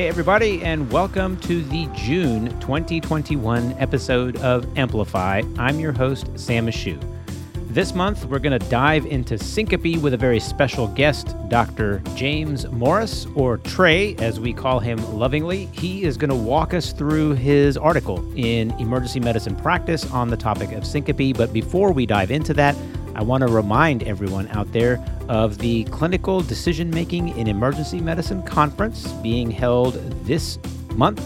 Hey, everybody, and welcome to the June 2021 episode of Amplify. I'm your host, Sam Ashoo. This month, we're going to dive into syncope with a very special guest, Dr. James Morris, or Trey, as we call him lovingly. He is going to walk us through his article in Emergency Medicine Practice on the topic of syncope. But before we dive into that, I want to remind everyone out there of the Clinical Decision Making in Emergency Medicine Conference being held this month,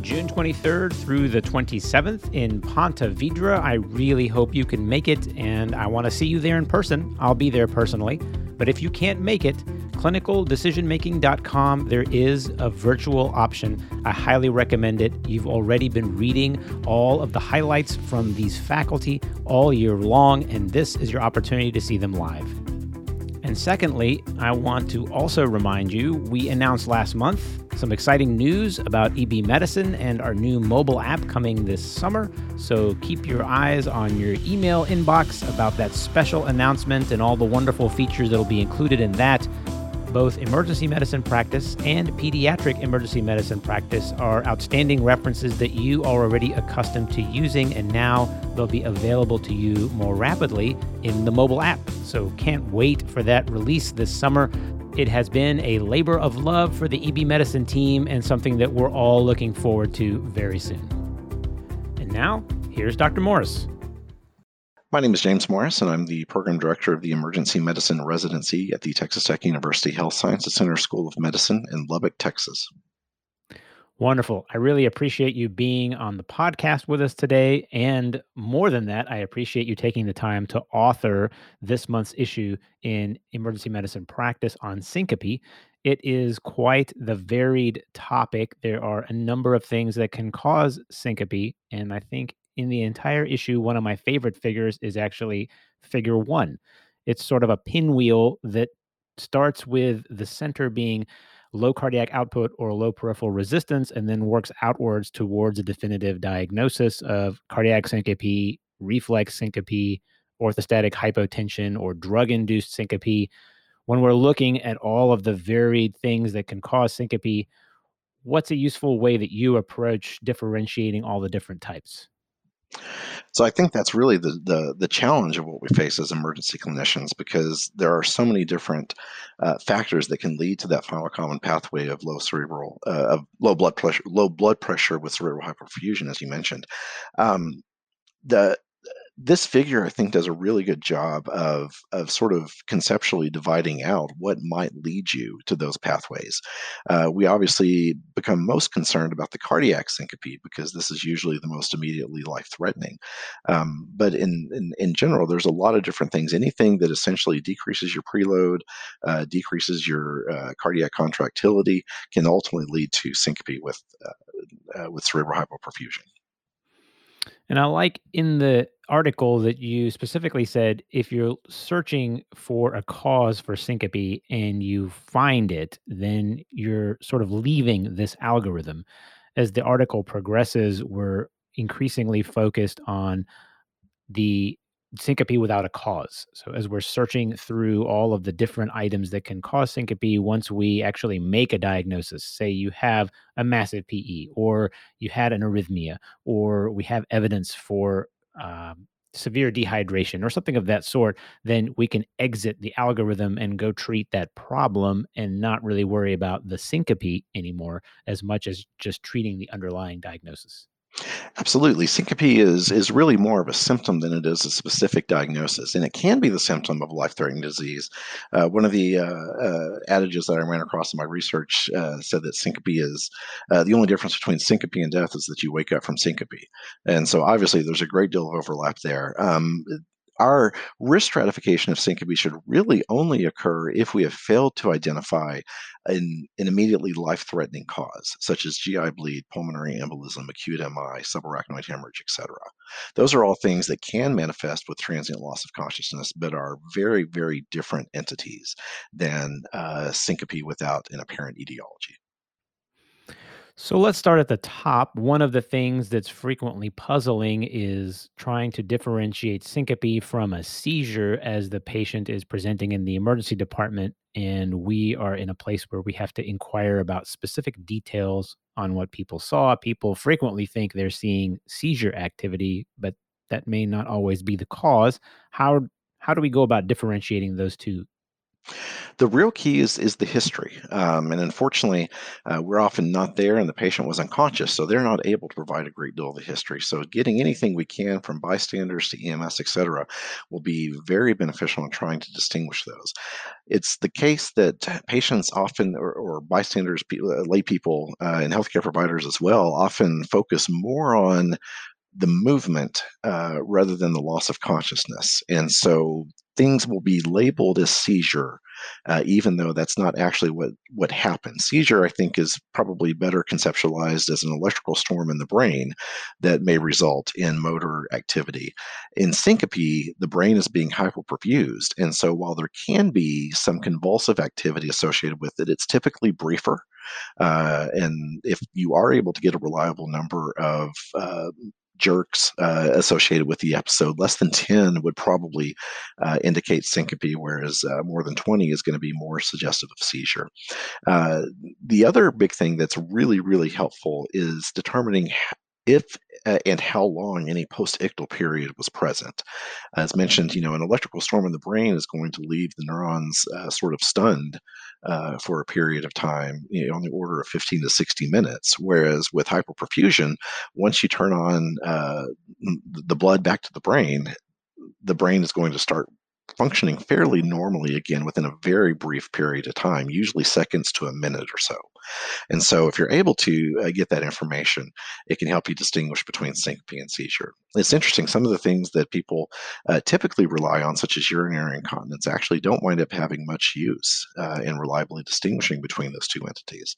June 23rd through the 27th in Ponte Vedra. I really hope you can make it, and I want to see you there in person. I'll be there personally. But if you can't make it, clinicaldecisionmaking.com, there is a virtual option. I highly recommend it. You've already been reading all of the highlights from these faculty all year long, and this is your opportunity to see them live. And secondly, I want to also remind you we announced last month some exciting news about EB Medicine and our new mobile app coming this summer. So keep your eyes on your email inbox about that special announcement and all the wonderful features that'll be included in that. Both emergency medicine practice and pediatric emergency medicine practice are outstanding references that you are already accustomed to using, and now they'll be available to you more rapidly in the mobile app. So, can't wait for that release this summer. It has been a labor of love for the EB Medicine team and something that we're all looking forward to very soon. And now, here's Dr. Morris. My name is James Morris, and I'm the Program Director of the Emergency Medicine Residency at the Texas Tech University Health Sciences Center School of Medicine in Lubbock, Texas. Wonderful. I really appreciate you being on the podcast with us today. And more than that, I appreciate you taking the time to author this month's issue in Emergency Medicine Practice on syncope. It is quite the varied topic. There are a number of things that can cause syncope. And I think in the entire issue, one of my favorite figures is actually figure one. It's sort of a pinwheel that starts with the center being low cardiac output or low peripheral resistance and then works outwards towards a definitive diagnosis of cardiac syncope, reflex syncope, orthostatic hypotension, or drug induced syncope. When we're looking at all of the varied things that can cause syncope, what's a useful way that you approach differentiating all the different types? So I think that's really the, the, the challenge of what we face as emergency clinicians because there are so many different uh, factors that can lead to that final common pathway of low cerebral uh, of low blood pressure low blood pressure with cerebral hypoperfusion, as you mentioned. Um, the this figure, I think, does a really good job of of sort of conceptually dividing out what might lead you to those pathways. Uh, we obviously become most concerned about the cardiac syncope because this is usually the most immediately life threatening. Um, but in, in, in general, there's a lot of different things. Anything that essentially decreases your preload, uh, decreases your uh, cardiac contractility, can ultimately lead to syncope with uh, uh, with cerebral hypoperfusion. And I like in the article that you specifically said if you're searching for a cause for syncope and you find it, then you're sort of leaving this algorithm. As the article progresses, we're increasingly focused on the syncope without a cause. So as we're searching through all of the different items that can cause syncope, once we actually make a diagnosis, say you have a massive PE, or you had an arrhythmia, or we have evidence for um, severe dehydration or something of that sort, then we can exit the algorithm and go treat that problem and not really worry about the syncope anymore as much as just treating the underlying diagnosis. Absolutely. Syncope is is really more of a symptom than it is a specific diagnosis, and it can be the symptom of life-threatening disease. Uh, one of the uh, uh, adages that I ran across in my research uh, said that syncope is uh, the only difference between syncope and death is that you wake up from syncope, and so obviously there's a great deal of overlap there. Um, our risk stratification of syncope should really only occur if we have failed to identify an, an immediately life threatening cause, such as GI bleed, pulmonary embolism, acute MI, subarachnoid hemorrhage, etc. Those are all things that can manifest with transient loss of consciousness, but are very, very different entities than uh, syncope without an apparent etiology. So let's start at the top. One of the things that's frequently puzzling is trying to differentiate syncope from a seizure as the patient is presenting in the emergency department. And we are in a place where we have to inquire about specific details on what people saw. People frequently think they're seeing seizure activity, but that may not always be the cause. How, how do we go about differentiating those two The real key is is the history, um, and unfortunately, uh, we're often not there, and the patient was unconscious, so they're not able to provide a great deal of the history. So, getting anything we can from bystanders to EMS, et cetera, will be very beneficial in trying to distinguish those. It's the case that patients often, or, or bystanders, people, uh, lay people, uh, and healthcare providers as well, often focus more on the movement uh, rather than the loss of consciousness. And so things will be labeled as seizure, uh, even though that's not actually what, what happened. Seizure, I think, is probably better conceptualized as an electrical storm in the brain that may result in motor activity. In syncope, the brain is being hypoperfused. And so while there can be some convulsive activity associated with it, it's typically briefer. Uh, and if you are able to get a reliable number of uh, jerks uh, associated with the episode. Less than 10 would probably uh, indicate syncope, whereas uh, more than 20 is going to be more suggestive of seizure. Uh, the other big thing that's really, really helpful is determining if and how long any post-ictal period was present. As mentioned, you know, an electrical storm in the brain is going to leave the neurons uh, sort of stunned uh, for a period of time, you know, on the order of 15 to 60 minutes. Whereas with hypoperfusion, once you turn on uh, the blood back to the brain, the brain is going to start functioning fairly normally again within a very brief period of time, usually seconds to a minute or so. And so, if you're able to uh, get that information, it can help you distinguish between syncope and seizure. It's interesting, some of the things that people uh, typically rely on, such as urinary incontinence, actually don't wind up having much use uh, in reliably distinguishing between those two entities.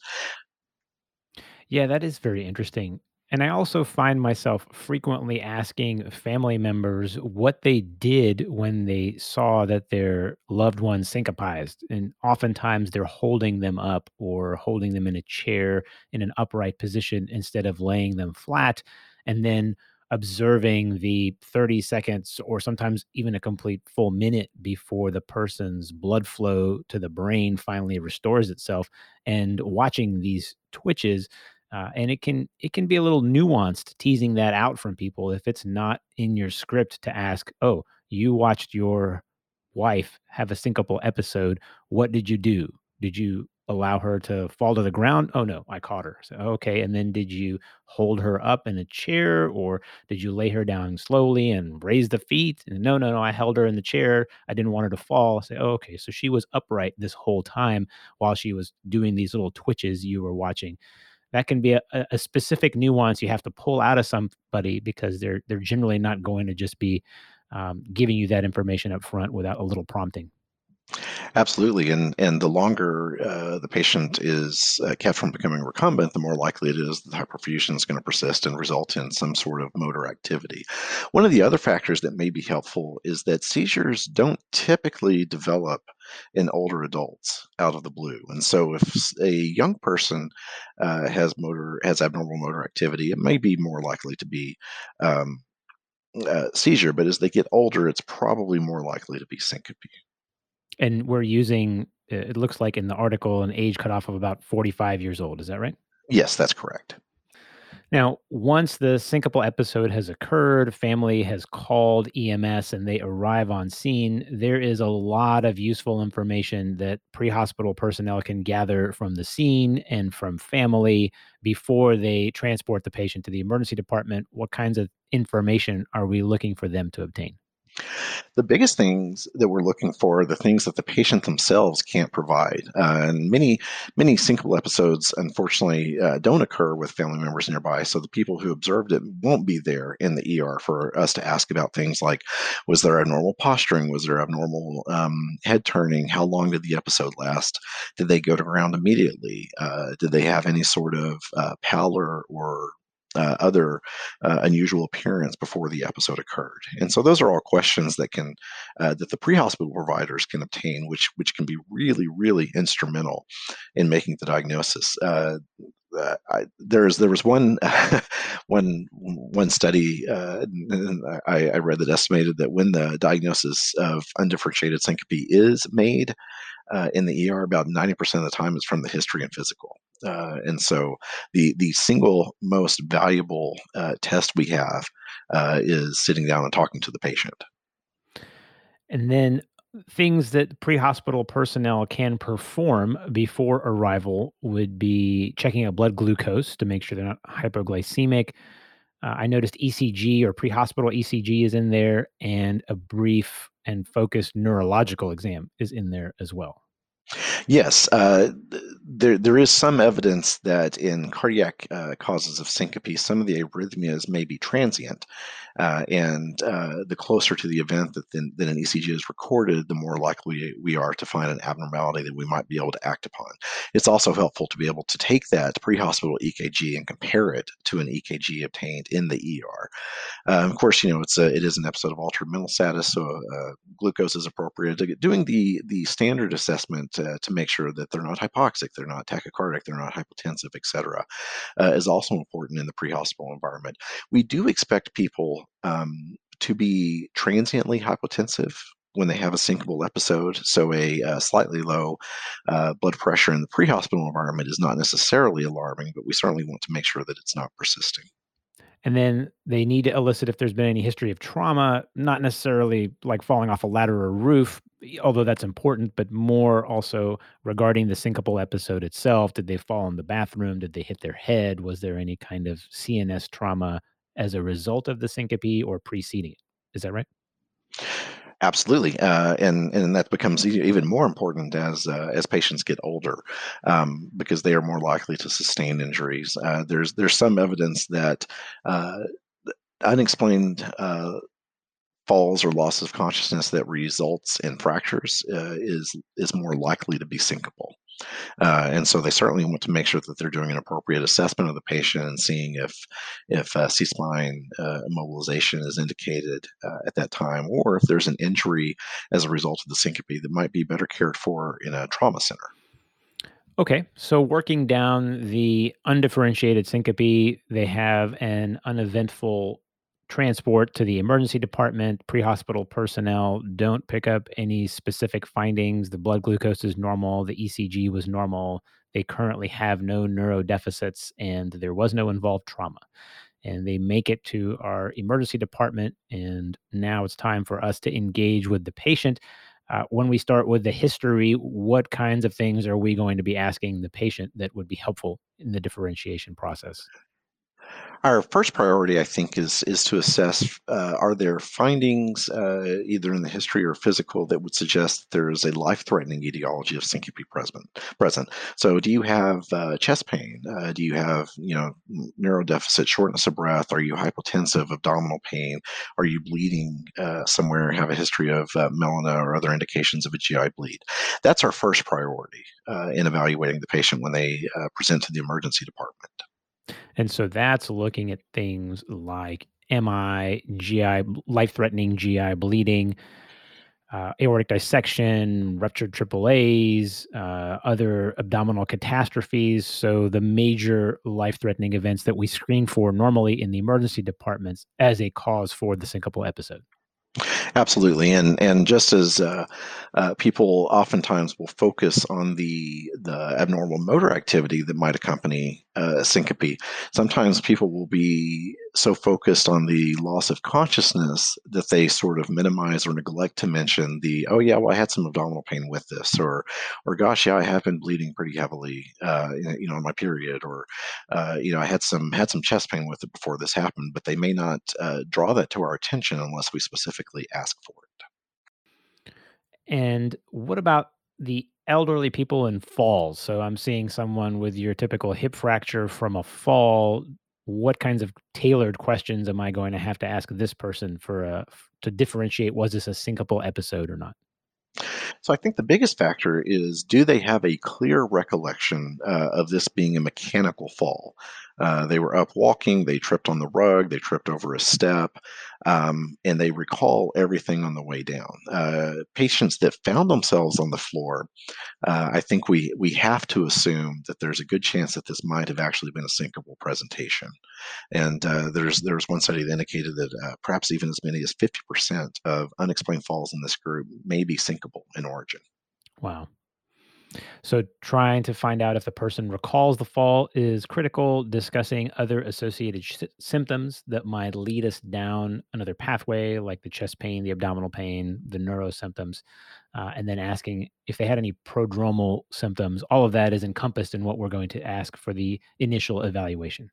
Yeah, that is very interesting. And I also find myself frequently asking family members what they did when they saw that their loved one syncopized. And oftentimes they're holding them up or holding them in a chair in an upright position instead of laying them flat. And then observing the 30 seconds or sometimes even a complete full minute before the person's blood flow to the brain finally restores itself and watching these twitches uh, and it can it can be a little nuanced teasing that out from people if it's not in your script to ask oh you watched your wife have a syncopal episode. What did you do? Did you allow her to fall to the ground? Oh no i caught her. So okay and then did you hold her up in a chair or did you lay her down slowly and raise the feet? And no no no i held her in the chair. I didn't want her to fall. Say oh, okay. So she was upright this whole time while she was doing these little twitches you were watching that can be a, a specific nuance you have to pull out of somebody because they're they're generally not going to just be um, giving you that information up front without a little prompting. Absolutely, and and the longer uh, the patient is uh, kept from becoming recumbent, the more likely it is that hypoperfusion is going to persist and result in some sort of motor activity. One of the other factors that may be helpful is that seizures don't typically develop in older adults out of the blue, and so if a young person uh, has motor has abnormal motor activity, it may be more likely to be. Um, seizure, but as they get older, it's probably more likely to be syncope. And we're using, uh, it looks like in the article, an age cutoff of about 45 years old. Is that right? Yes, that's correct. Now, once the syncopal episode has occurred, family has called EMS and they arrive on scene, there is a lot of useful information that pre hospital personnel can gather from the scene and from family before they transport the patient to the emergency department. What kinds of information are we looking for them to obtain? The biggest things that we're looking for are the things that the patient themselves can't provide. Uh, and many, many syncopal episodes, unfortunately, uh, don't occur with family members nearby. So the people who observed it won't be there in the ER for us to ask about things like was there abnormal posturing? Was there abnormal um, head turning? How long did the episode last? Did they go to ground immediately? Uh, did they have any sort of uh, pallor or uh, other uh, unusual appearance before the episode occurred. And so those are all questions that can uh, that the pre-hospital providers can obtain, which which can be really really instrumental in making the diagnosis. Uh, uh, I, there's there was one one one study uh, I, I, read that estimated that when the diagnosis of undifferentiated syncope is made uh, in the ER, about 90% of the time is from the history and physical. Uh, and so the the single most valuable uh, test we have uh, is sitting down and talking to the patient. And then things that pre-hospital personnel can perform before arrival would be checking a blood glucose to make sure they're not hypoglycemic. Uh, I noticed ECG or pre-hospital ECG is in there, and a brief and focused neurological exam is in there as well. Yes, uh, there there is some evidence that in cardiac uh, causes of syncope, some of the arrhythmias may be transient, uh, and uh, the closer to the event that, then, an ECG is recorded, the more likely we are to find an abnormality that we might be able to act upon. It's also helpful to be able to take that pre-hospital EKG and compare it to an EKG obtained in the ER. Uh, of course, you know it's a, it is an episode of altered mental status, so uh, glucose is appropriate. Doing the the standard assessment uh, to make sure that they're not hypoxic, they're not tachycardic, they're not hypotensive, etc., uh, is also important in the pre-hospital environment. We do expect people um, to be transiently hypotensive when they have a syncopal episode. So, a, a slightly low uh, blood pressure in the pre hospital environment is not necessarily alarming, but we certainly want to make sure that it's not persisting. And then they need to elicit if there's been any history of trauma, not necessarily like falling off a ladder or roof, although that's important, but more also regarding the syncopal episode itself. Did they fall in the bathroom? Did they hit their head? Was there any kind of CNS trauma as a result of the syncope or preceding it. Is that right? Absolutely, uh, and and that becomes even more important as uh, as patients get older, um, because they are more likely to sustain injuries. Uh, there's there's some evidence that uh, unexplained uh, falls or loss of consciousness that results in fractures uh, is is more likely to be syncopal. Uh, and so they certainly want to make sure that they're doing an appropriate assessment of the patient and seeing if if uh, C-spine uh, immobilization is indicated uh, at that time, or if there's an injury as a result of the syncope that might be better cared for in a trauma center. Okay, so working down the undifferentiated syncope, they have an uneventful transport to the emergency department. Pre hospital personnel don't pick up any specific findings. The blood glucose is normal, the ECG was normal. They currently have no neuro deficits, and there was no involved trauma. And they make it to our emergency department, and now it's time for us to engage with the patient. Uh, when we start with the history, what kinds of things are we going to be asking the patient that would be helpful in the differentiation process? Our first priority, I think, is is to assess: uh, are there findings, uh, either in the history or physical, that would suggest there is a life-threatening etiology of syncope present? Present. So, do you have uh, chest pain? Uh, do you have, you know, neurodeficit, shortness of breath? Are you hypotensive, abdominal pain? Are you bleeding uh, somewhere? Have a history of uh, melena or other indications of a GI bleed? That's our first priority in evaluating the patient when they present to the emergency department. And so that's looking at things like MI, GI, life threatening GI bleeding, uh, aortic dissection, ruptured AAAs, uh, other abdominal catastrophes. So, the major life threatening events that we screen for normally in the emergency departments as a cause for the syncopal episode. Absolutely, and and just as uh, uh, people oftentimes will focus on the the abnormal motor activity that might accompany uh, syncope, sometimes people will be so focused on the loss of consciousness that they sort of minimize or neglect to mention the oh yeah well I had some abdominal pain with this or or gosh yeah I have been bleeding pretty heavily uh, you know in my period or uh, you know I had some had some chest pain with it before this happened, but they may not uh, draw that to our attention unless we specifically ask for it. And what about the elderly people and falls? So I'm seeing someone with your typical hip fracture from a fall. What kinds of tailored questions am I going to have to ask this person for a to differentiate was this a syncopal episode or not? So I think the biggest factor is do they have a clear recollection uh, of this being a mechanical fall? Uh, they were up walking, they tripped on the rug, they tripped over a step, um, and they recall everything on the way down. Uh, patients that found themselves on the floor, uh, I think we we have to assume that there's a good chance that this might have actually been a syncopal presentation. And uh, there's there's one study that indicated that uh, perhaps even as many as 50% of unexplained falls in this group may be syncopal in origin. Wow. So, trying to find out if the person recalls the fall is critical. Discussing other associated sh- symptoms that might lead us down another pathway, like the chest pain, the abdominal pain, the neuro symptoms, uh, and then asking if they had any prodromal symptoms. All of that is encompassed in what we're going to ask for the initial evaluation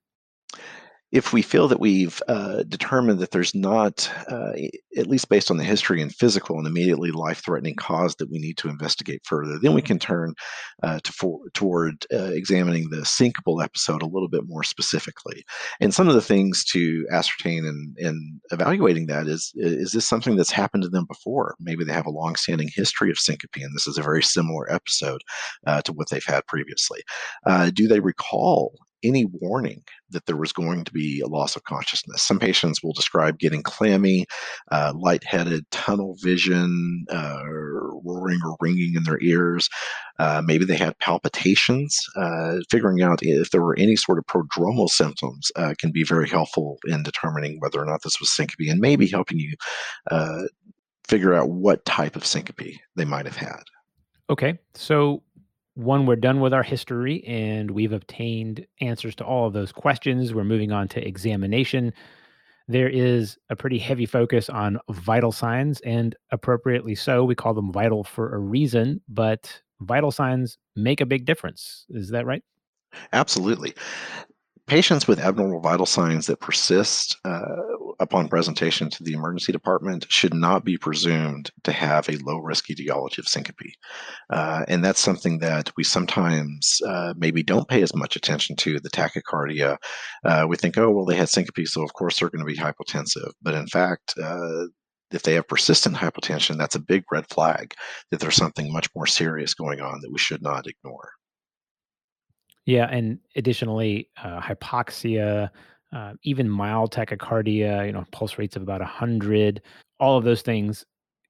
if we feel that we've uh, determined that there's not, uh, at least based on the history and physical and immediately life-threatening cause that we need to investigate further, then we can turn uh, to for, toward uh, examining the syncopal episode a little bit more specifically. And some of the things to ascertain and, and evaluating that is is this something that's happened to them before? Maybe they have a long-standing history of syncope, and this is a very similar episode uh, to what they've had previously. Uh, do they recall any warning that there was going to be a loss of consciousness. Some patients will describe getting clammy, uh, lightheaded, tunnel vision, uh, roaring or ringing in their ears. Uh, maybe they had palpitations. Uh, figuring out if there were any sort of prodromal symptoms uh, can be very helpful in determining whether or not this was syncope and maybe helping you uh, figure out what type of syncope they might have had. Okay. So one, we're done with our history and we've obtained answers to all of those questions. We're moving on to examination. There is a pretty heavy focus on vital signs, and appropriately so. We call them vital for a reason, but vital signs make a big difference. Is that right? Absolutely. Patients with abnormal vital signs that persist uh, upon presentation to the emergency department should not be presumed to have a low risk etiology of syncope. Uh, and that's something that we sometimes uh, maybe don't pay as much attention to the tachycardia. Uh, we think, oh, well, they had syncope, so of course they're going to be hypotensive. But in fact, uh, if they have persistent hypotension, that's a big red flag that there's something much more serious going on that we should not ignore. Yeah, and additionally, uh, hypoxia, uh, even mild tachycardia, you know, pulse rates of about 100, all of those things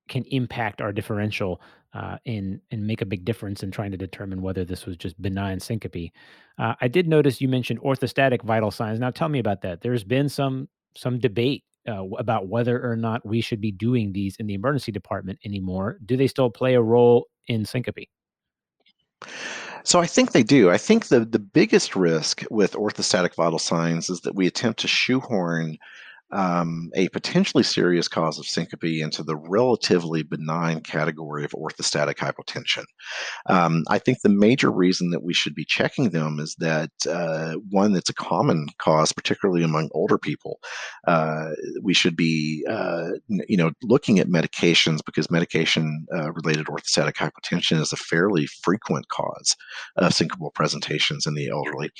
can impact our differential uh, and and make a big difference in trying to determine whether this was just benign syncope. Uh, I did notice you mentioned orthostatic vital signs. Now, tell me about that. There's been some some debate uh, about whether or not we should be doing these in the emergency department anymore. Do they still play a role in syncope? So I think they do. I think the the biggest risk with orthostatic vital signs is that we attempt to shoehorn um, a potentially serious cause of syncope into the relatively benign category of orthostatic hypotension. Um, I think the major reason that we should be checking them is that uh, one, that's a common cause, particularly among older people. Uh, we should be, uh, you know, looking at medications because medication-related uh, orthostatic hypotension is a fairly frequent cause of syncopal presentations in the elderly,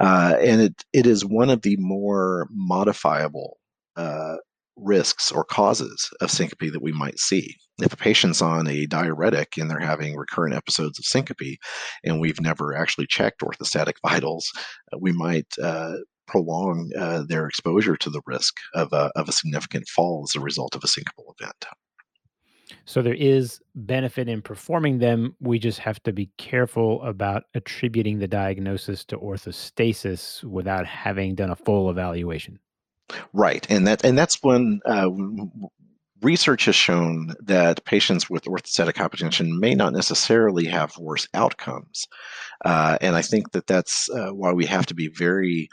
uh, and it it is one of the more modifiable uh, risks or causes of syncope that we might see. If a patient's on a diuretic and they're having recurrent episodes of syncope, and we've never actually checked orthostatic vitals, uh, we might uh, prolong uh, their exposure to the risk of a, of a significant fall as a result of a syncopal event. So there is benefit in performing them. We just have to be careful about attributing the diagnosis to orthostasis without having done a full evaluation. Right, and that and that's when uh, research has shown that patients with orthostatic hypotension may not necessarily have worse outcomes, uh, and I think that that's uh, why we have to be very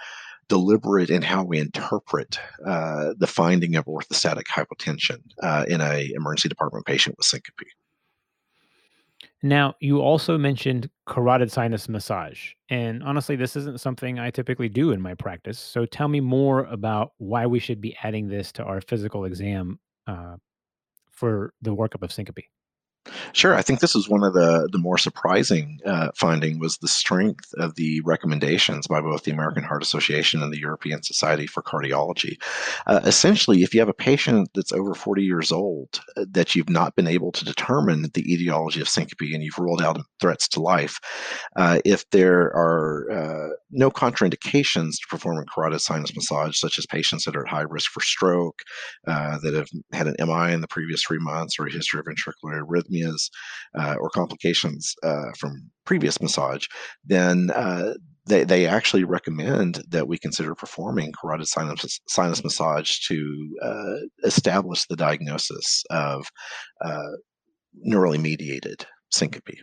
deliberate in how we interpret uh, the finding of orthostatic hypotension uh, in a emergency department patient with syncope. Now, you also mentioned carotid sinus massage. And honestly, this isn't something I typically do in my practice. So tell me more about why we should be adding this to our physical exam uh, for the workup of syncope. Sure, I think this is one of the the more surprising uh, finding was the strength of the recommendations by both the American Heart Association and the European Society for Cardiology. Uh, essentially, if you have a patient that's over 40 years old uh, that you've not been able to determine the etiology of syncope and you've ruled out threats to life, uh, if there are uh, no contraindications to performing carotid sinus massage, such as patients that are at high risk for stroke, uh, that have had an MI in the previous three months, or a history of ventricular arrhythmias, uh, or complications uh, from previous massage, then uh, they, they actually recommend that we consider performing carotid sinus, sinus massage to uh, establish the diagnosis of uh, neurally mediated syncope.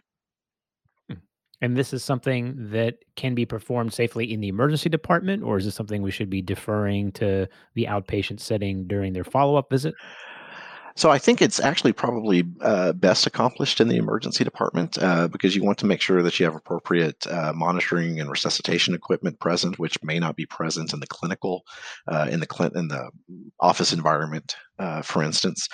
Hmm. And this is something that can be performed safely in the emergency department, or is this something we should be deferring to the outpatient setting during their follow up visit? So I think it's actually probably uh, best accomplished in the emergency department uh, because you want to make sure that you have appropriate uh, monitoring and resuscitation equipment present, which may not be present in the clinical, uh, in the cl- in the office environment. Uh, for instance,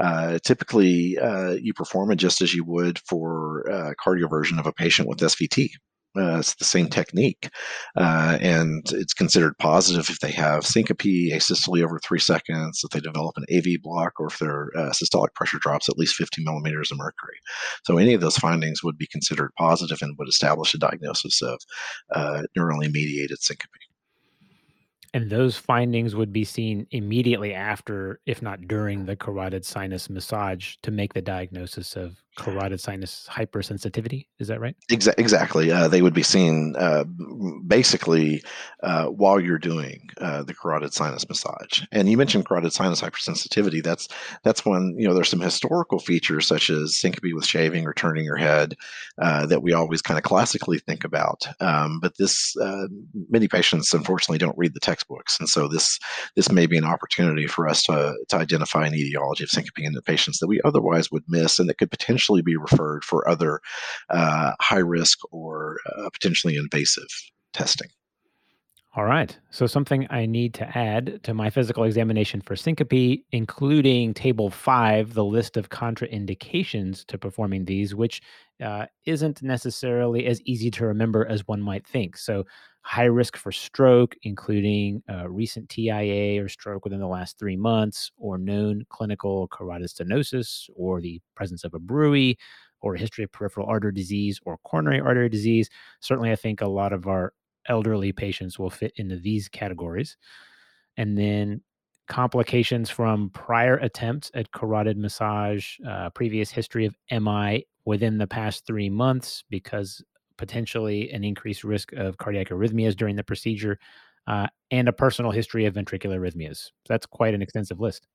uh, typically you perform it just as you would for cardioversion of a patient with SVT. Uh, it's the same technique, uh, and it's considered positive if they have syncope, asystole over three seconds, if they develop an AV block, or if their uh, systolic pressure drops at least 50 millimeters of mercury. So any of those findings would be considered positive and would establish a diagnosis of uh, neurally mediated syncope. And those findings would be seen immediately after, if not during the carotid sinus massage to make the diagnosis of carotid sinus hypersensitivity. Is that right? Exa- exactly. Uh, they would be seen uh, basically uh, while you're doing uh, the carotid sinus massage. And you mentioned carotid sinus hypersensitivity. That's that's when you know there's some historical features such as syncope with shaving or turning your head uh, that we always kind of classically think about. Um, but this uh, many patients unfortunately don't read the textbooks, and so this this may be an opportunity for us to to identify an etiology of syncope in the patients that we otherwise would miss and that could potentially potentially be referred for other uh, high risk or uh, potentially invasive testing. All right. So, something I need to add to my physical examination for syncope, including table five, the list of contraindications to performing these, which uh, isn't necessarily as easy to remember as one might think. So, high risk for stroke, including uh, recent TIA or stroke within the last three months, or known clinical carotid stenosis, or the presence of a bruit, or a history of peripheral artery disease or coronary artery disease. Certainly, I think a lot of our elderly patients will fit into these categories. And then complications from prior attempts at carotid massage, uh, previous history of MI within the past three months because potentially an increased risk of cardiac arrhythmias during the procedure, uh, and a personal history of ventricular arrhythmias. That's quite an extensive list.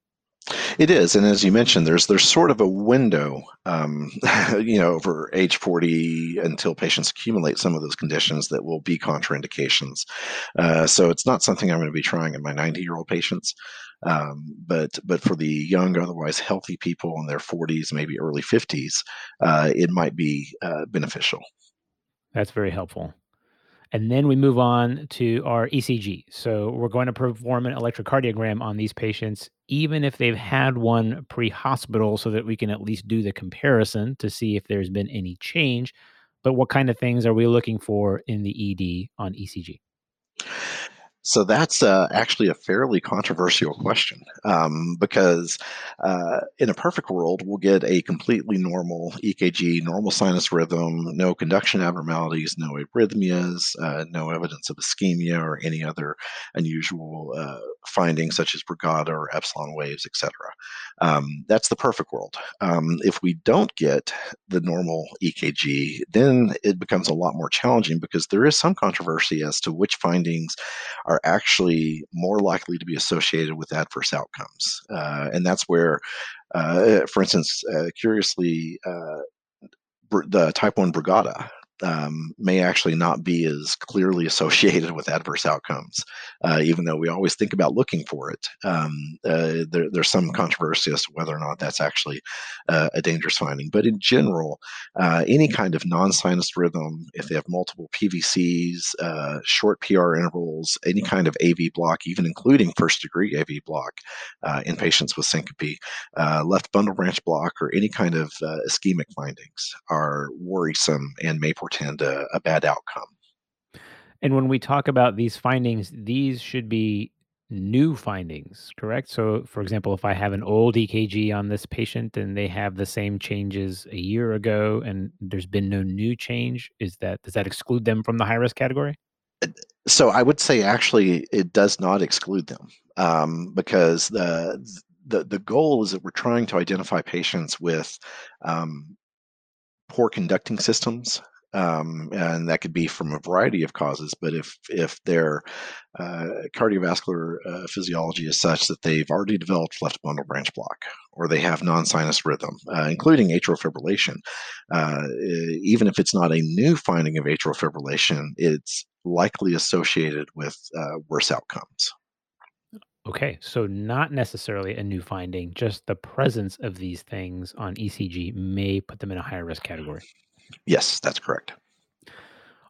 It is, and as you mentioned, there's there's sort of a window, um, you know, over age 40 until patients accumulate some of those conditions that will be contraindications. Uh, so it's not something I'm going to be trying in my 90 year old patients, um, but but for the young, otherwise healthy people in their 40s, maybe early 50s, uh, it might be uh, beneficial. That's very helpful. And then we move on to our ECG. So we're going to perform an electrocardiogram on these patients, even if they've had one pre hospital, so that we can at least do the comparison to see if there's been any change. But what kind of things are we looking for in the ED on ECG? So that's uh, actually a fairly controversial question um, because uh, in a perfect world, we'll get a completely normal EKG, normal sinus rhythm, no conduction abnormalities, no arrhythmias, uh, no evidence of ischemia or any other unusual uh, findings such as Brugada or epsilon waves, etc. Um, that's the perfect world. Um, if we don't get the normal EKG, then it becomes a lot more challenging because there is some controversy as to which findings are actually more likely to be associated with adverse outcomes. Uh, and that's where, uh, for instance, uh, curiously, uh, the type 1 Brugada um, may actually not be as clearly associated with adverse outcomes, uh, even though we always think about looking for it. Um, uh, there, there's some controversy as to whether or not that's actually uh, a dangerous finding. But in general, uh, any kind of non sinus rhythm, if they have multiple PVCs, uh, short PR intervals, any kind of AV block, even including first degree AV block uh, in patients with syncope, left bundle branch block, or any kind of ischemic findings are worrisome and may portend a, a bad outcome. And when we talk about these findings, these should be new findings, correct? So, for example, if I have an old EKG on this patient and they have the same changes a year ago and there's been no new change, is that does that exclude them from the high risk category? So, I would say actually it does not exclude them um, because the the the goal is that we're trying to identify patients with um, poor conducting systems um, and that could be from a variety of causes. But if if their uh, cardiovascular uh, physiology is such that they've already developed left bundle branch block, or they have non-sinus rhythm, uh, including atrial fibrillation, uh, even if it's not a new finding of atrial fibrillation, it's likely associated with uh, worse outcomes. Okay, so not necessarily a new finding, just the presence of these things on ECG may put them in a higher risk category. Yes, that's correct.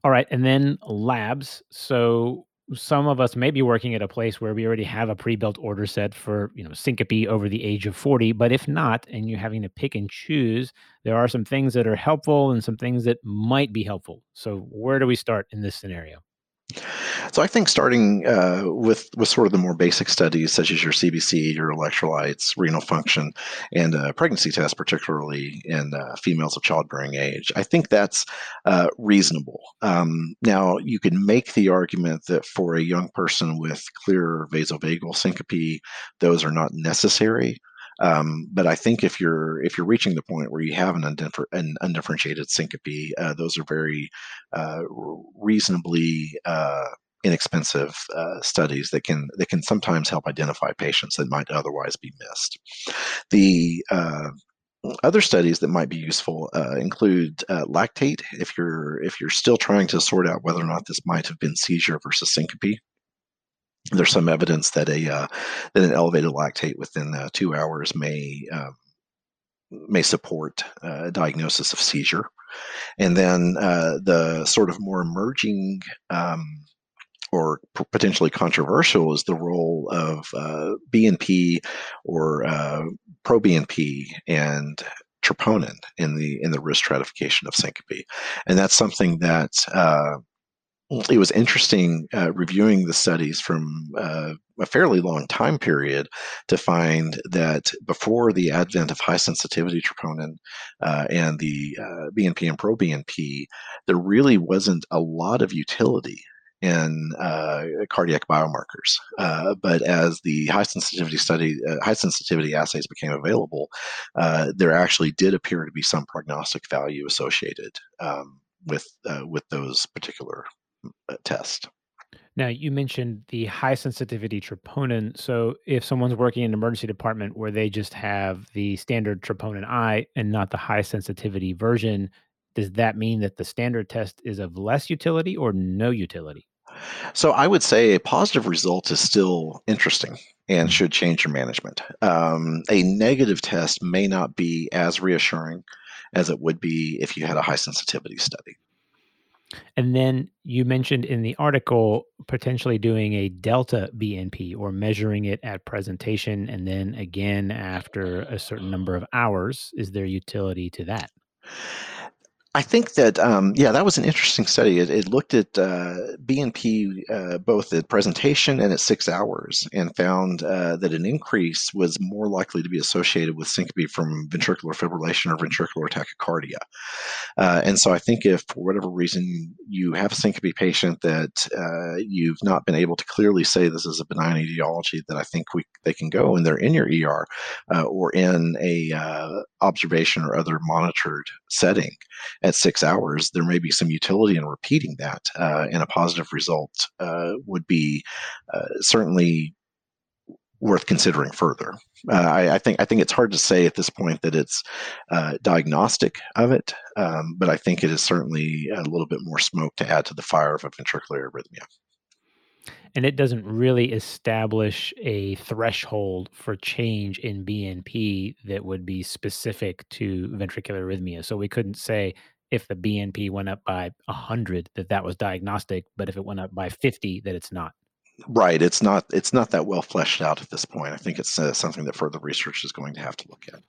All right, and then labs. So some of us may be working at a place where we already have a pre-built order set for you know syncope over the age of 40 but if not and you're having to pick and choose there are some things that are helpful and some things that might be helpful so where do we start in this scenario so I think starting uh, with with sort of the more basic studies, such as your CBC, your electrolytes, renal function, and uh, pregnancy tests, particularly in uh, females of childbearing age, I think that's uh, reasonable. Um, now, you can make the argument that for a young person with clear vasovagal syncope, those are not necessary. Um, but I think if you're if you're reaching the point where you have an, an undifferentiated syncope, uh, those are very uh, reasonably uh, inexpensive uh, studies that can that can sometimes help identify patients that might otherwise be missed. The uh, other studies that might be useful uh, include uh, lactate. If you're if you're still trying to sort out whether or not this might have been seizure versus syncope, there's some evidence that a uh, that an elevated lactate within uh, two hours may um, may support a diagnosis of seizure, and then the sort of more emerging um, or potentially controversial is the role of uh, BNP or uh, pro BNP and troponin in the in the risk stratification of syncope, and that's something that it was interesting uh, reviewing the studies from uh, a fairly long time period to find that before the advent of high sensitivity troponin uh, and the BNP uh, and pro BNP, there really wasn't a lot of utility in uh, cardiac biomarkers. Uh, but as the high sensitivity study, uh, high sensitivity assays became available, there actually did appear to be some prognostic value associated um, with with those particular tests. Now, you mentioned the high sensitivity troponin. So, if someone's working in an emergency department where they just have the standard troponin I and not the high sensitivity version, does that mean that the standard test is of less utility or no utility? So, I would say a positive result is still interesting and mm-hmm. should change your management. Um, a negative test may not be as reassuring as it would be if you had a high sensitivity study. And then you mentioned in the article potentially doing a delta BNP or measuring it at presentation and then again after a certain number of hours. Is there utility to that? I think that um, yeah, that was an interesting study. It, it looked at uh, BNP uh, both at presentation and at six hours, and found uh, that an increase was more likely to be associated with syncope from ventricular fibrillation or ventricular tachycardia. Uh, and so, I think if for whatever reason you have a syncope patient that uh, you've not been able to clearly say this is a benign etiology, that I think we they can go and they're in your ER or in a observation or other monitored setting at six hours, there may be some utility in repeating that, uh, and a positive result uh, would be uh, certainly worth considering further. Uh, I, I, think I think it's hard to say at this point that it's uh, diagnostic of it, um, but I think it is certainly a little bit more smoke to add to the fire of a ventricular arrhythmia. And it doesn't really establish a threshold for change in BNP that would be specific to ventricular arrhythmia. So we couldn't say if the BNP went up by 100 that that was diagnostic, but if it went up by 50 that it's not. Right. It's not. It's not that well fleshed out at this point. I think it's uh, something that further research is going to have to look at.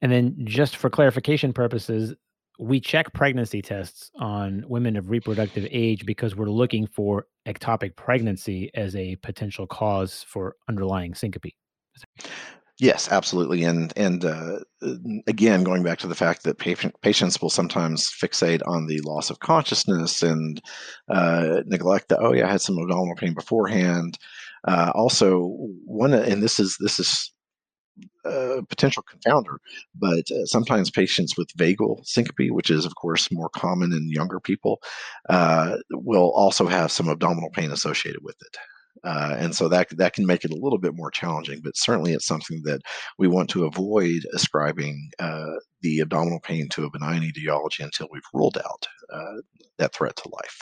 And then, just for clarification purposes, we check pregnancy tests on women of reproductive age because we're looking for ectopic pregnancy as a potential cause for underlying syncope. Yes, absolutely. And and uh, again, going back to the fact that patient, patients will sometimes fixate on the loss of consciousness and uh, neglect that. Oh yeah, I had some abdominal pain beforehand. Uh, also, one and this is this is a potential confounder, but uh, sometimes patients with vagal syncope, which is of course more common in younger people, uh, will also have some abdominal pain associated with it. Uh, and so that that can make it a little bit more challenging, but certainly it's something that we want to avoid ascribing uh, the abdominal pain to a benign etiology until we've ruled out uh, that threat to life.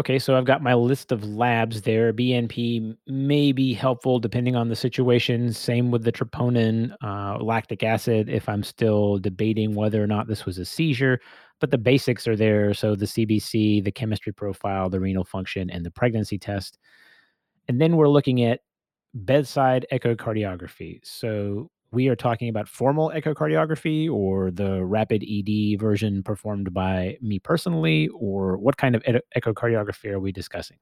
Okay, so I've got my list of labs there. BNP may be helpful depending on the situation. Same with the troponin, uh, lactic acid, if I'm still debating whether or not this was a seizure. But the basics are there. So the CBC, the chemistry profile, the renal function, and the pregnancy test. And then we're looking at bedside echocardiography. So we are talking about formal echocardiography or the rapid ED version performed by me personally, or what kind of echocardiography are we discussing?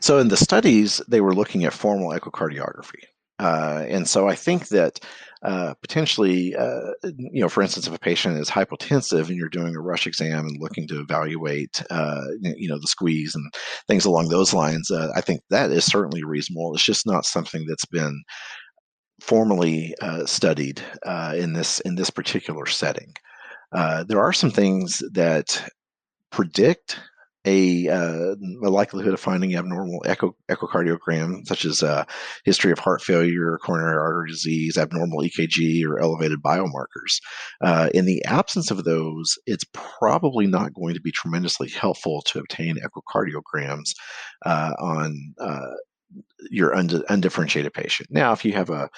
So, in the studies, they were looking at formal echocardiography. Uh, and so I think that uh, potentially, uh, you know, for instance, if a patient is hypotensive and you're doing a rush exam and looking to evaluate, uh, you know, the squeeze and things along those lines, uh, I think that is certainly reasonable. It's just not something that's been formally uh, studied uh, in this in this particular setting. Uh, there are some things that predict a, uh, a likelihood of finding abnormal echo, echocardiogram, such as a history of heart failure, coronary artery disease, abnormal EKG, or elevated biomarkers. Uh, in the absence of those, it's probably not going to be tremendously helpful to obtain echocardiograms uh, on your und- undifferentiated patient. Now, if you have a,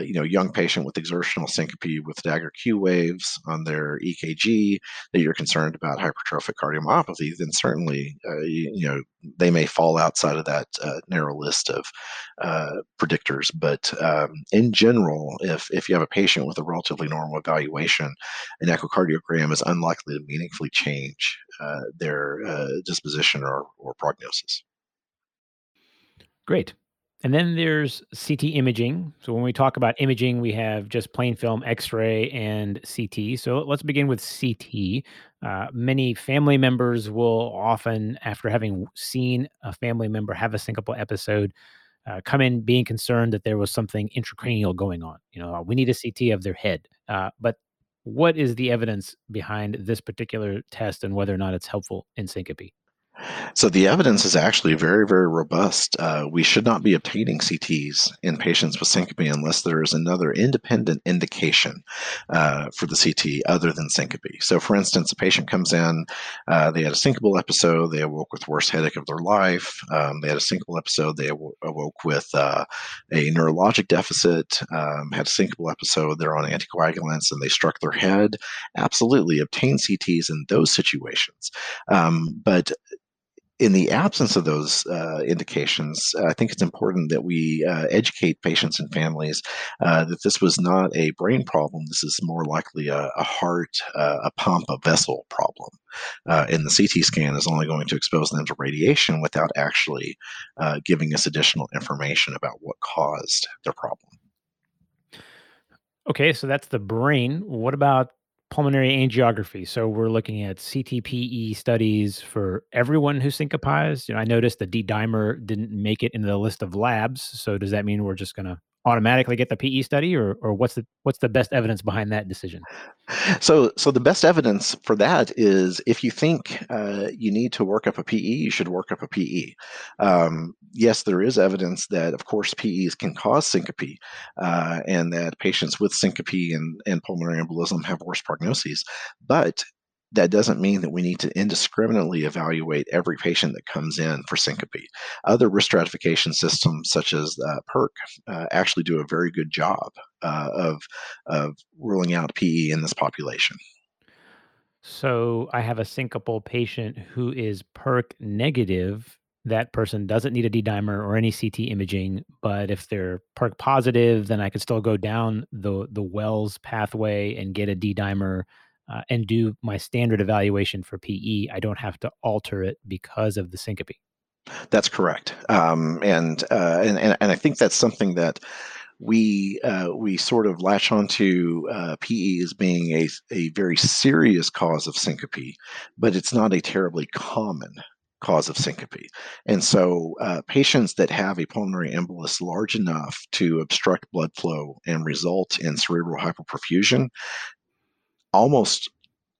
you know young patient with exertional syncope with Dagger Q waves on their EKG that you're concerned about hypertrophic cardiomyopathy, then certainly uh, you, you, know they may fall outside of that uh, narrow list of uh, predictors. But um, in general, if if you have a patient with a relatively normal evaluation, an echocardiogram is unlikely to meaningfully change uh, their uh, disposition or, or prognosis. Great. And then there's CT imaging. So when we talk about imaging, we have just plain film, X-ray, and CT. So let's begin with CT. Uh, many family members will often, after having seen a family member have a syncopal episode, uh, come in being concerned that there was something intracranial going on. You know, we need a CT of their head. Uh, but what is the evidence behind this particular test and whether or not it's helpful in syncope? So the evidence is actually very, very robust. Uh, we should not be obtaining CTs in patients with syncope unless there is another independent indication uh, for the CT other than syncope. So, for instance, a patient comes in, uh, they had a syncopal episode, they awoke with worst headache of their life. Um, they had a syncopal episode, they awoke with uh, a neurologic deficit, um, had a syncopal episode, they're on anticoagulants, and they struck their head. Absolutely, obtain CTs in those situations. Um, but in the absence of those uh, indications, I think it's important that we uh, educate patients and families uh, that this was not a brain problem. This is more likely a, a heart, uh, a pump, a vessel problem. Uh, and the CT scan is only going to expose them to radiation without actually uh, giving us additional information about what caused their problem. Okay, so that's the brain. What about pulmonary angiography. So we're looking at CTPE studies for everyone who syncopized. You know, I noticed the D dimer didn't make it into the list of labs. So does that mean we're just going to automatically get the PE study, or or what's the what's the best evidence behind that decision? So, so the best evidence for that is if you think uh, you need to work up a PE, you should work up a PE. Um, yes, there is evidence that, of course, PEs can cause syncope, uh, and that patients with syncope and, and pulmonary embolism have worse prognoses. But that doesn't mean that we need to indiscriminately evaluate every patient that comes in for syncope. Other risk stratification systems, such as uh, PERC, uh, actually do a very good job uh, of, of ruling out PE in this population. So I have a syncopal patient who is PERC negative. That person doesn't need a D dimer or any CT imaging, but if they're PERC positive, then I could still go down the the Wells pathway and get a D dimer uh, and do my standard evaluation for PE. I don't have to alter it because of the syncope. That's correct, um, and, uh, and, and and I think that's something that we uh, we sort of latch onto uh, PE as being a a very serious cause of syncope, but it's not a terribly common cause of syncope. And so, uh, patients that have a pulmonary embolus large enough to obstruct blood flow and result in cerebral hypoperfusion almost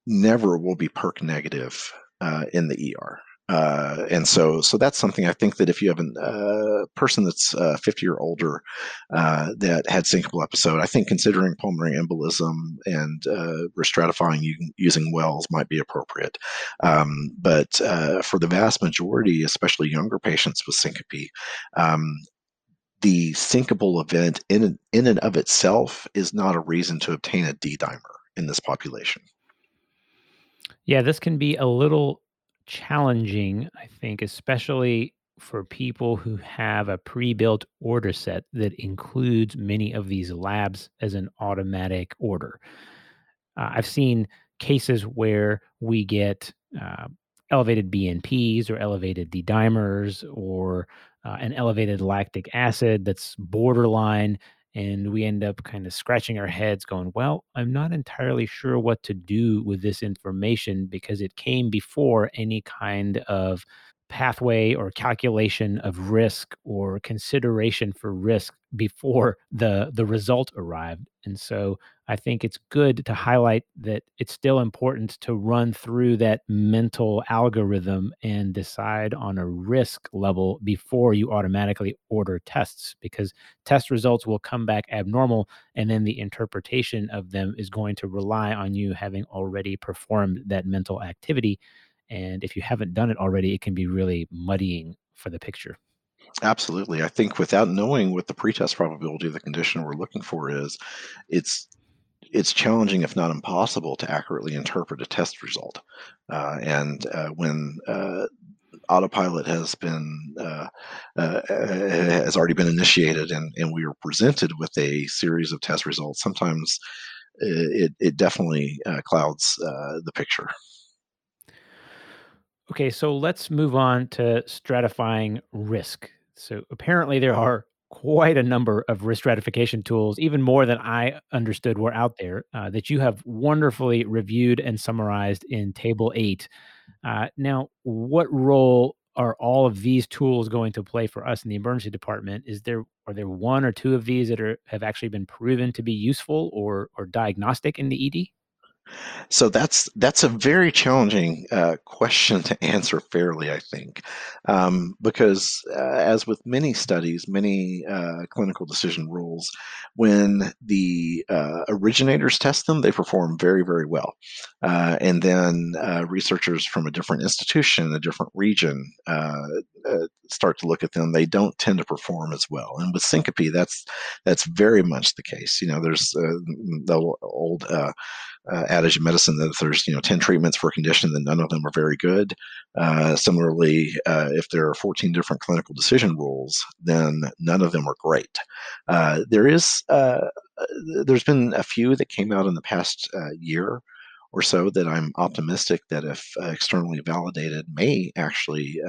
never will be PERC negative uh, in the ER. Uh, and so, so that's something I think that if you have a uh, person that's uh, 50 or older uh, that had syncopal episode, I think considering pulmonary embolism and uh, restratifying using Wells might be appropriate. Um, but for the vast majority, especially younger patients with syncope, um, the syncopal event in in and of itself is not a reason to obtain a D dimer in this population. Yeah, this can be a little challenging, I think, especially for people who have a pre-built order set that includes many of these labs as an automatic order. Uh, I've seen cases where we get uh, elevated BNPs or elevated D dimers or uh, an elevated lactic acid that's borderline and we end up kind of scratching our heads going well i'm not entirely sure what to do with this information because it came before any kind of pathway or calculation of risk or consideration for risk before the the result arrived. And so i think it's good to highlight that it's still important to run through that mental algorithm and decide on a risk level before you automatically order tests because test results will come back abnormal and then the interpretation of them is going to rely on you having already performed that mental activity and if you haven't done it already, it can be really muddying for the picture. Absolutely. I think without knowing what the pretest probability of the condition we're looking for is, it's it's challenging, if not impossible, to accurately interpret a test result. Uh, and uh, when uh, autopilot has been uh, uh, has already been initiated, and, and we are presented with a series of test results, sometimes it, it definitely clouds the picture. Okay, so let's move on to stratifying risk. So apparently there are quite a number of risk stratification tools, even more than I understood were out there, uh, that you have wonderfully reviewed and summarized in Table 8. Uh, now, what role are all of these tools going to play for us in the emergency department? Is there are there one or two of these that are have actually been proven to be useful or or diagnostic in the ED? So that's that's a very challenging uh, question to answer fairly, I think, um, because uh, as with many studies, many uh, clinical decision rules, when the uh, originators test them, they perform very very well, uh, and then uh, researchers from a different institution, a different region, start to look at them. They don't tend to perform as well, and with syncope, that's that's very much the case. You know, there's the old uh, adage in medicine that if there's you know 10 treatments for a condition then none of them are very good uh, similarly uh, if there are 14 different clinical decision rules then none of them are great uh, there is uh, uh, there's been a few that came out in the past year or so that i'm optimistic that if externally validated may actually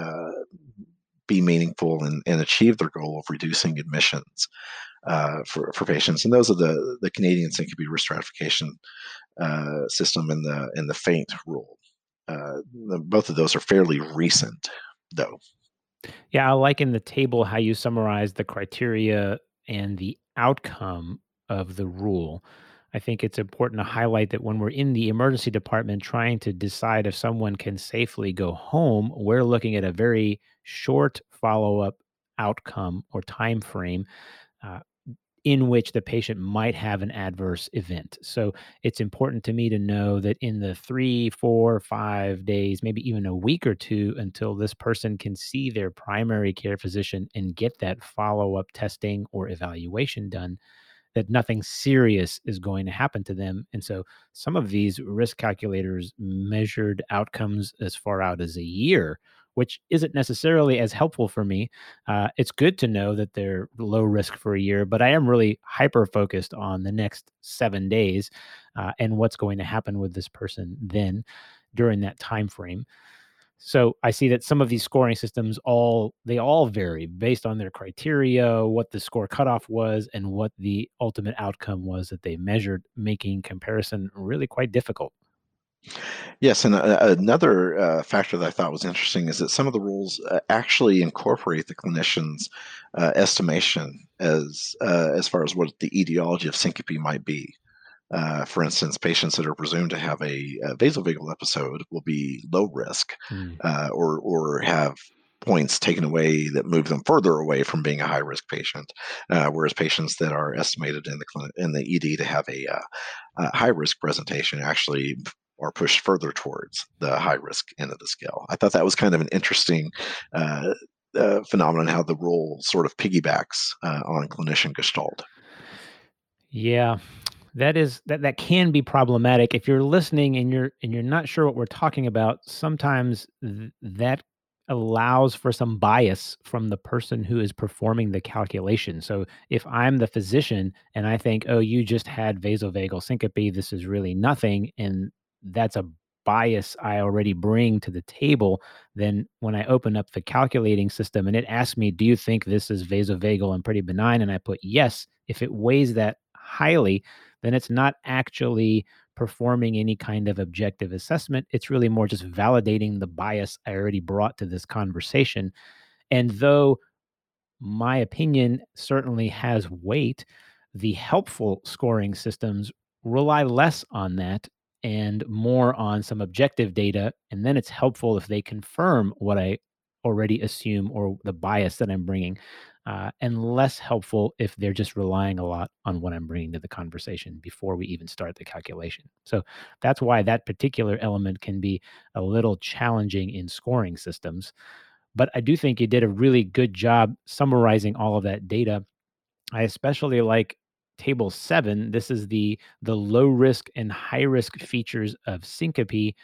be meaningful and, and achieve their goal of reducing admissions uh, for, for patients. And those are the, the Canadian syncope risk stratification uh, system and the and the FAINT rule. Uh, the, both of those are fairly recent, though. Yeah, I like in the table how you summarize the criteria and the outcome of the rule, I think it's important to highlight that when we're in the emergency department trying to decide if someone can safely go home, we're looking at a very short follow-up outcome or time frame uh, in which the patient might have an adverse event. So it's important to me to know that in the three, four, five days, maybe even a week or two until this person can see their primary care physician and get that follow up testing or evaluation done, that nothing serious is going to happen to them. And so some of these risk calculators measured outcomes as far out as a year which isn't necessarily as helpful for me. Uh, it's good to know that they're low risk for a year, but I am really hyper focused on the next seven days uh, and what's going to happen with this person then during that time frame. So I see that some of these scoring systems all they all vary based on their criteria, what the score cutoff was, and what the ultimate outcome was that they measured, making comparison really quite difficult. Yes, and uh, another uh, factor that I thought was interesting is that some of the rules uh, actually incorporate the clinician's uh, estimation as uh, as far as what the etiology of syncope might be. Uh, for instance, patients that are presumed to have a, a vasovagal episode will be low risk, mm. or or have points taken away that move them further away from being a high risk patient, whereas patients that are estimated in the clinic in the ED to have a, a high risk presentation actually or pushed further towards the high risk end of the scale. I thought that was kind of an interesting uh, uh, phenomenon how the role sort of piggybacks uh, on clinician gestalt. Yeah, that is that that can be problematic if you're listening and you're and you're not sure what we're talking about. Sometimes th- that allows for some bias from the person who is performing the calculation. So if I'm the physician and I think, oh, you just had vasovagal syncope, this is really nothing, and that's a bias I already bring to the table, then when I open up the calculating system and it asks me, do you think this is vasovagal and pretty benign? And I put yes, if it weighs that highly, then it's not actually performing any kind of objective assessment. It's really more just validating the bias I already brought to this conversation. And though my opinion certainly has weight, the helpful scoring systems rely less on that and more on some objective data. And then it's helpful if they confirm what I already assume or the bias that I'm bringing, uh, and less helpful if they're just relying a lot on what I'm bringing to the conversation before we even start the calculation. So that's why that particular element can be a little challenging in scoring systems. But I do think you did a really good job summarizing all of that data. I especially like table seven, this is the the low risk and high risk features of syncope,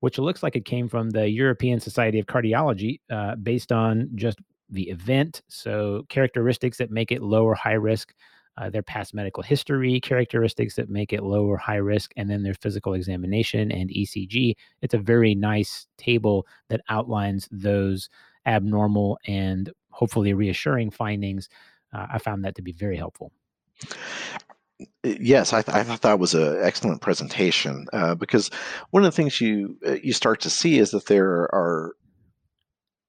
which looks like it came from the European Society of Cardiology, uh, based on just the event. So characteristics that make it low or high risk, uh, their past medical history, characteristics that make it low or high risk, and then their physical examination and ECG. It's a very nice table that outlines those abnormal and hopefully reassuring findings. Uh, I found that to be very helpful. Yes, I, th- I thought that was an excellent presentation uh, because one of the things you uh, you start to see is that there are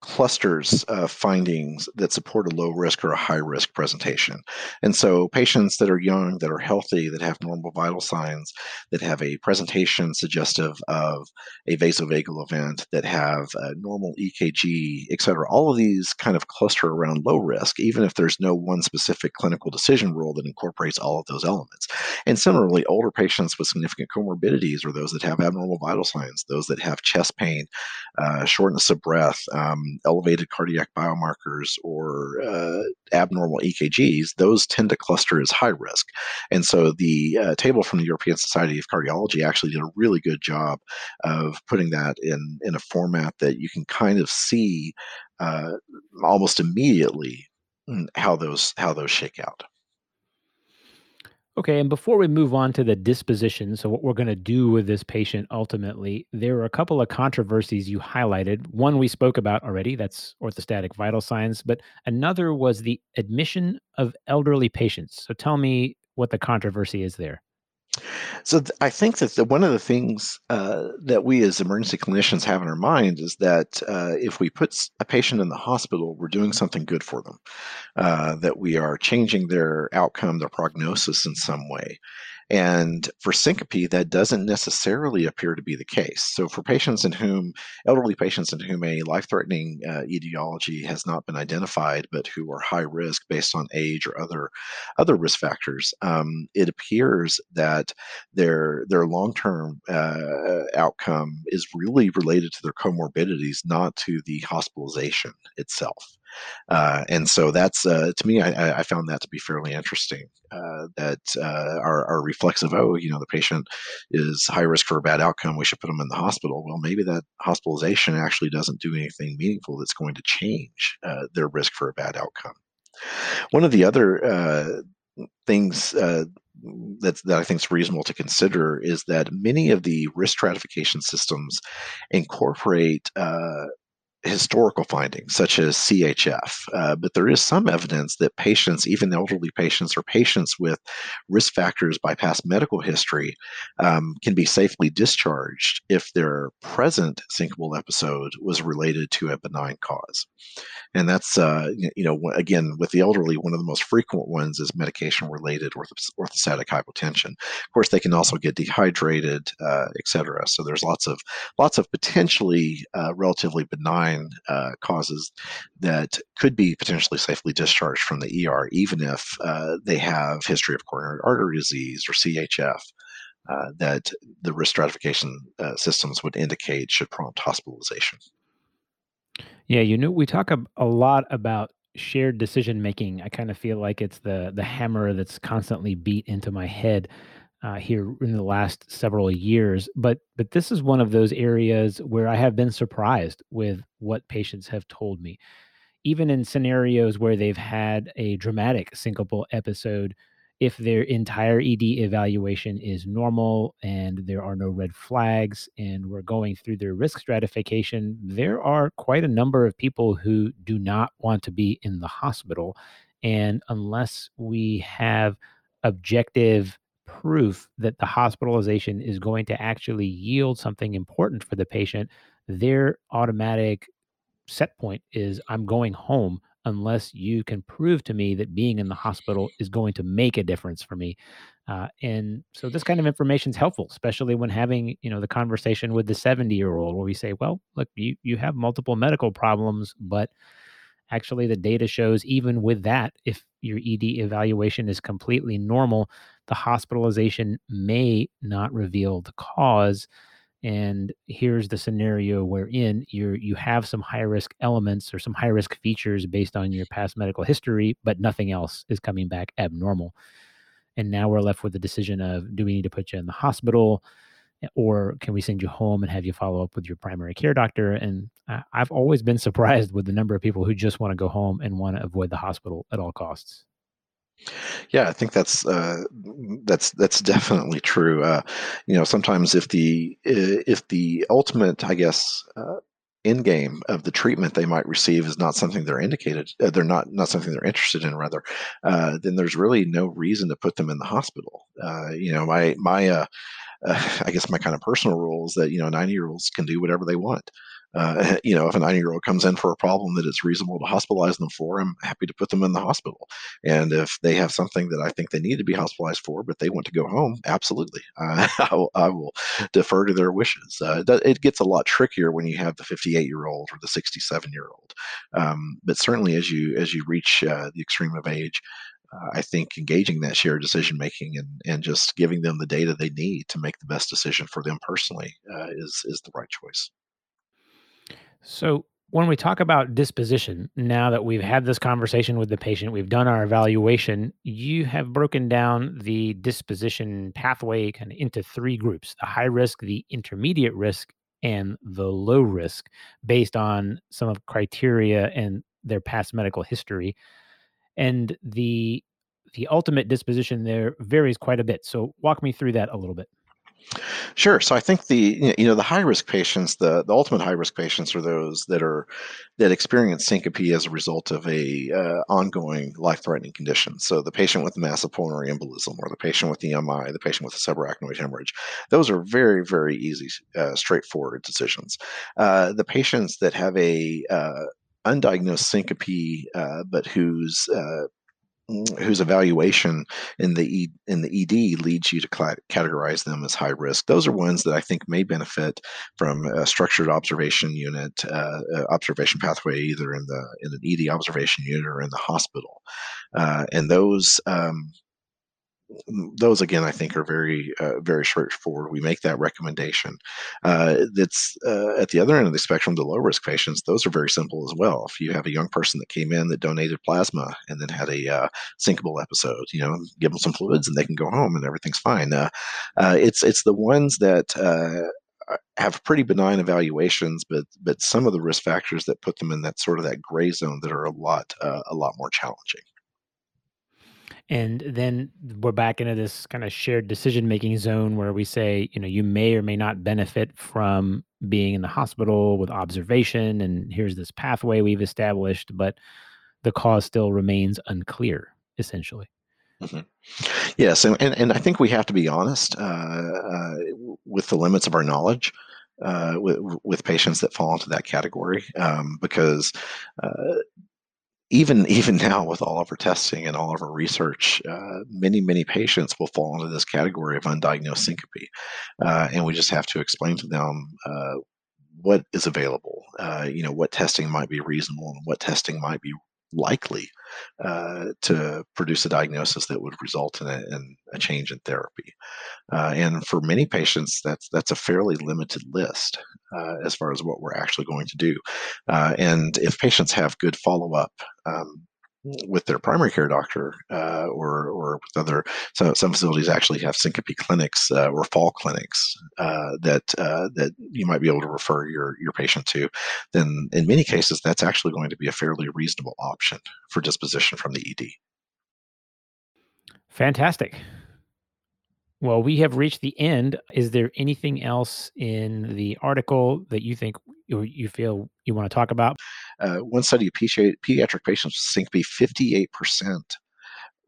clusters of findings that support a low risk or a high risk presentation. And so patients that are young, that are healthy, that have normal vital signs, that have a presentation suggestive of a vasovagal event, that have a normal EKG, et cetera, all of these kind of cluster around low risk, even if there's no one specific clinical decision rule that incorporates all of those elements. And similarly, older patients with significant comorbidities or those that have abnormal vital signs, those that have chest pain, uh, shortness of breath, um, elevated cardiac biomarkers or uh, abnormal EKGs, those tend to cluster as high risk. And so the uh, table from the European Society of Cardiology actually did a really good job of putting that in, in a format that you can kind of see uh, almost immediately mm, how those how those shake out. Okay, and before we move on to the disposition, so what we're going to do with this patient ultimately, there are a couple of controversies you highlighted. One we spoke about already, that's orthostatic vital signs, but another was the admission of elderly patients. So tell me what the controversy is there. So th- I think that the, one of the things uh, that we as emergency clinicians have in our mind is that uh, if we put a patient in the hospital, we're doing something good for them, uh, that we are changing their outcome, their prognosis in some way. And for syncope, that doesn't necessarily appear to be the case. So, for patients in whom, elderly patients in whom a life threatening uh, etiology has not been identified, but who are high risk based on age or other, other risk factors, um, it appears that their, their long term uh, outcome is really related to their comorbidities, not to the hospitalization itself. Uh, and so that's uh, to me, I, I, found that to be fairly interesting. Uh, that uh, our, our reflexive, oh, you know, the patient is high risk for a bad outcome, we should put them in the hospital. Well, maybe that hospitalization actually doesn't do anything meaningful that's going to change uh, their risk for a bad outcome. One of the other uh, things that's, that I think is reasonable to consider is that many of the risk stratification systems incorporate uh, historical findings such as CHF, uh, but there is some evidence that patients, even elderly patients or patients with risk factors by past medical history, um, can be safely discharged if their present syncopal episode was related to a benign cause. And that's, uh, you know, again, with the elderly, one of the most frequent ones is medication related orthostatic hypotension. Of course, they can also get dehydrated, uh, et cetera. So there's lots of, lots of potentially uh, relatively benign uh, causes that could be potentially safely discharged from the ER, even if uh, they have history of coronary artery disease or CHF. Uh, that the risk stratification uh, systems would indicate should prompt hospitalization. Yeah, you know, we talk a, a lot about shared decision making. I kind of feel like it's the the hammer that's constantly beat into my head uh, here in the last several years. But but this is one of those areas where I have been surprised with what patients have told me, even in scenarios where they've had a dramatic syncopal episode. If their entire ED evaluation is normal and there are no red flags, and we're going through their risk stratification, there are quite a number of people who do not want to be in the hospital. And unless we have objective proof that the hospitalization is going to actually yield something important for the patient, their automatic set point is I'm going home unless you can prove to me that being in the hospital is going to make a difference for me. Uh, and so this kind of information is helpful, especially when having you know the conversation with the 70 year old where we say, well, look, you you have multiple medical problems, but actually the data shows even with that, if your ED evaluation is completely normal, the hospitalization may not reveal the cause and here's the scenario wherein you you have some high risk elements or some high risk features based on your past medical history but nothing else is coming back abnormal. And now we're left with the decision of do we need to put you in the hospital eh, or can we send you home and have you follow up with your primary care doctor? And i've always been surprised with the number of people who just want to go home and want to avoid the hospital at all costs yeah, I think that's uh, that's that's definitely true. Uh, you know, sometimes if the if the ultimate, I guess, uh, end game of the treatment they might receive is not something they're indicated, uh, they're not not something they're interested in, rather, uh, then there's really no reason to put them in the hospital. Uh, you know, my my I guess my kind of personal rule is that you know 90 year olds can do whatever they want uh, you know, if a 90 year old comes in for a problem that it's reasonable to hospitalize them for, I'm happy to put them in the hospital. And if they have something that I think they need to be hospitalized for, but they want to go home, absolutely, uh, I, will, I, will, defer to their wishes. Uh, it gets a lot trickier when you have the 58 year old or the 67 year old. Um, but certainly, as you as you reach uh, the extreme of age, uh, I think engaging that shared decision making and, and just giving them the data they need to make the best decision for them personally uh, is is the right choice. So, when we talk about disposition, now that we've had this conversation with the patient, we've done our evaluation, you have broken down the disposition pathway kind of into three groups the high risk, the intermediate risk, and the low risk based on some of criteria and their past medical history. And the the ultimate disposition there varies quite a bit. So walk me through that a little bit. Sure. So I think the you know the high risk patients, the the ultimate high risk patients are those that are that experience syncope as a result of a uh, ongoing life threatening condition. So the patient with massive pulmonary embolism, or the patient with the MI, the patient with a subarachnoid hemorrhage, those are very very easy, uh, straightforward decisions. Uh, the patients that have a uh, undiagnosed syncope, uh, but whose uh, whose evaluation in the e, in the ED leads you to categorize them as high risk. Those are ones that I think may benefit from a structured observation unit, uh, uh observation pathway, either in the in an ED observation unit or in the hospital. Uh, and those um, those again, I think, are very, uh, very straightforward. We make that recommendation. Uh, that's uh, at the other end of the spectrum, the low risk patients. Those are very simple as well. If you have a young person that came in that donated plasma and then had a uh, syncopal episode, you know, give them some fluids and they can go home and everything's fine. Uh, uh, it's it's the ones that have pretty benign evaluations, but but some of the risk factors that put them in that sort of that gray zone that are a lot uh, a lot more challenging. And then we're back into this kind of shared decision making zone where we say, you know, you may or may not benefit from being in the hospital with observation. And here's this pathway we've established, but the cause still remains unclear, essentially. Mm-hmm. Yes. And, and, and, I think we have to be honest uh, uh, with the limits of our knowledge. Uh, with, with patients that fall into that category, um, because uh, even even now with all of our testing and all of our research, uh, many many patients will fall into this category of undiagnosed syncope, uh, and we just have to explain to them uh, what is available. Uh, you know what testing might be reasonable and what testing might be likely uh, to produce a diagnosis that would result in a, in a change in therapy. Uh, and for many patients, that's that's a fairly limited list uh, as far as what we're actually going to do. Uh, and if patients have good follow up. Um, with their primary care doctor uh, or or with other some, some facilities actually have syncope clinics uh, or fall clinics uh, that uh, that you might be able to refer your your patient to then in many cases that's actually going to be a fairly reasonable option for disposition from the ED fantastic well we have reached the end is there anything else in the article that you think you, you feel you want to talk about uh, one study of pediatric patients with be 58%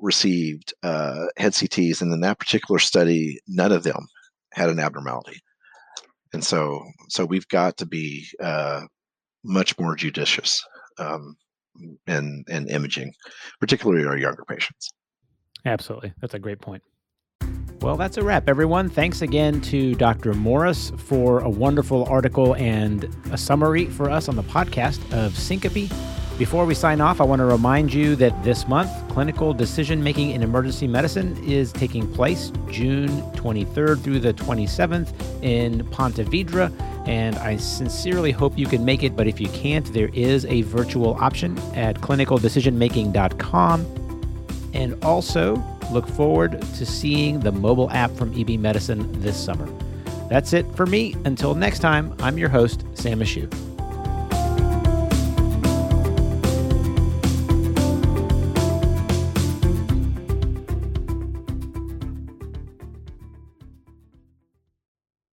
received uh, head CTs, and in that particular study, none of them had an abnormality. And so, so we've got to be uh, much more judicious um, in, in imaging, particularly our younger patients. Absolutely, that's a great point. Well, that's a wrap, everyone. Thanks again to Dr. Morris for a wonderful article and a summary for us on the podcast of syncope. Before we sign off, I want to remind you that this month, clinical decision making in emergency medicine is taking place June 23rd through the 27th in Ponte Vedra. And I sincerely hope you can make it, but if you can't, there is a virtual option at clinicaldecisionmaking.com. And also, Look forward to seeing the mobile app from EB Medicine this summer. That's it for me. Until next time, I'm your host, Sam Ashoo.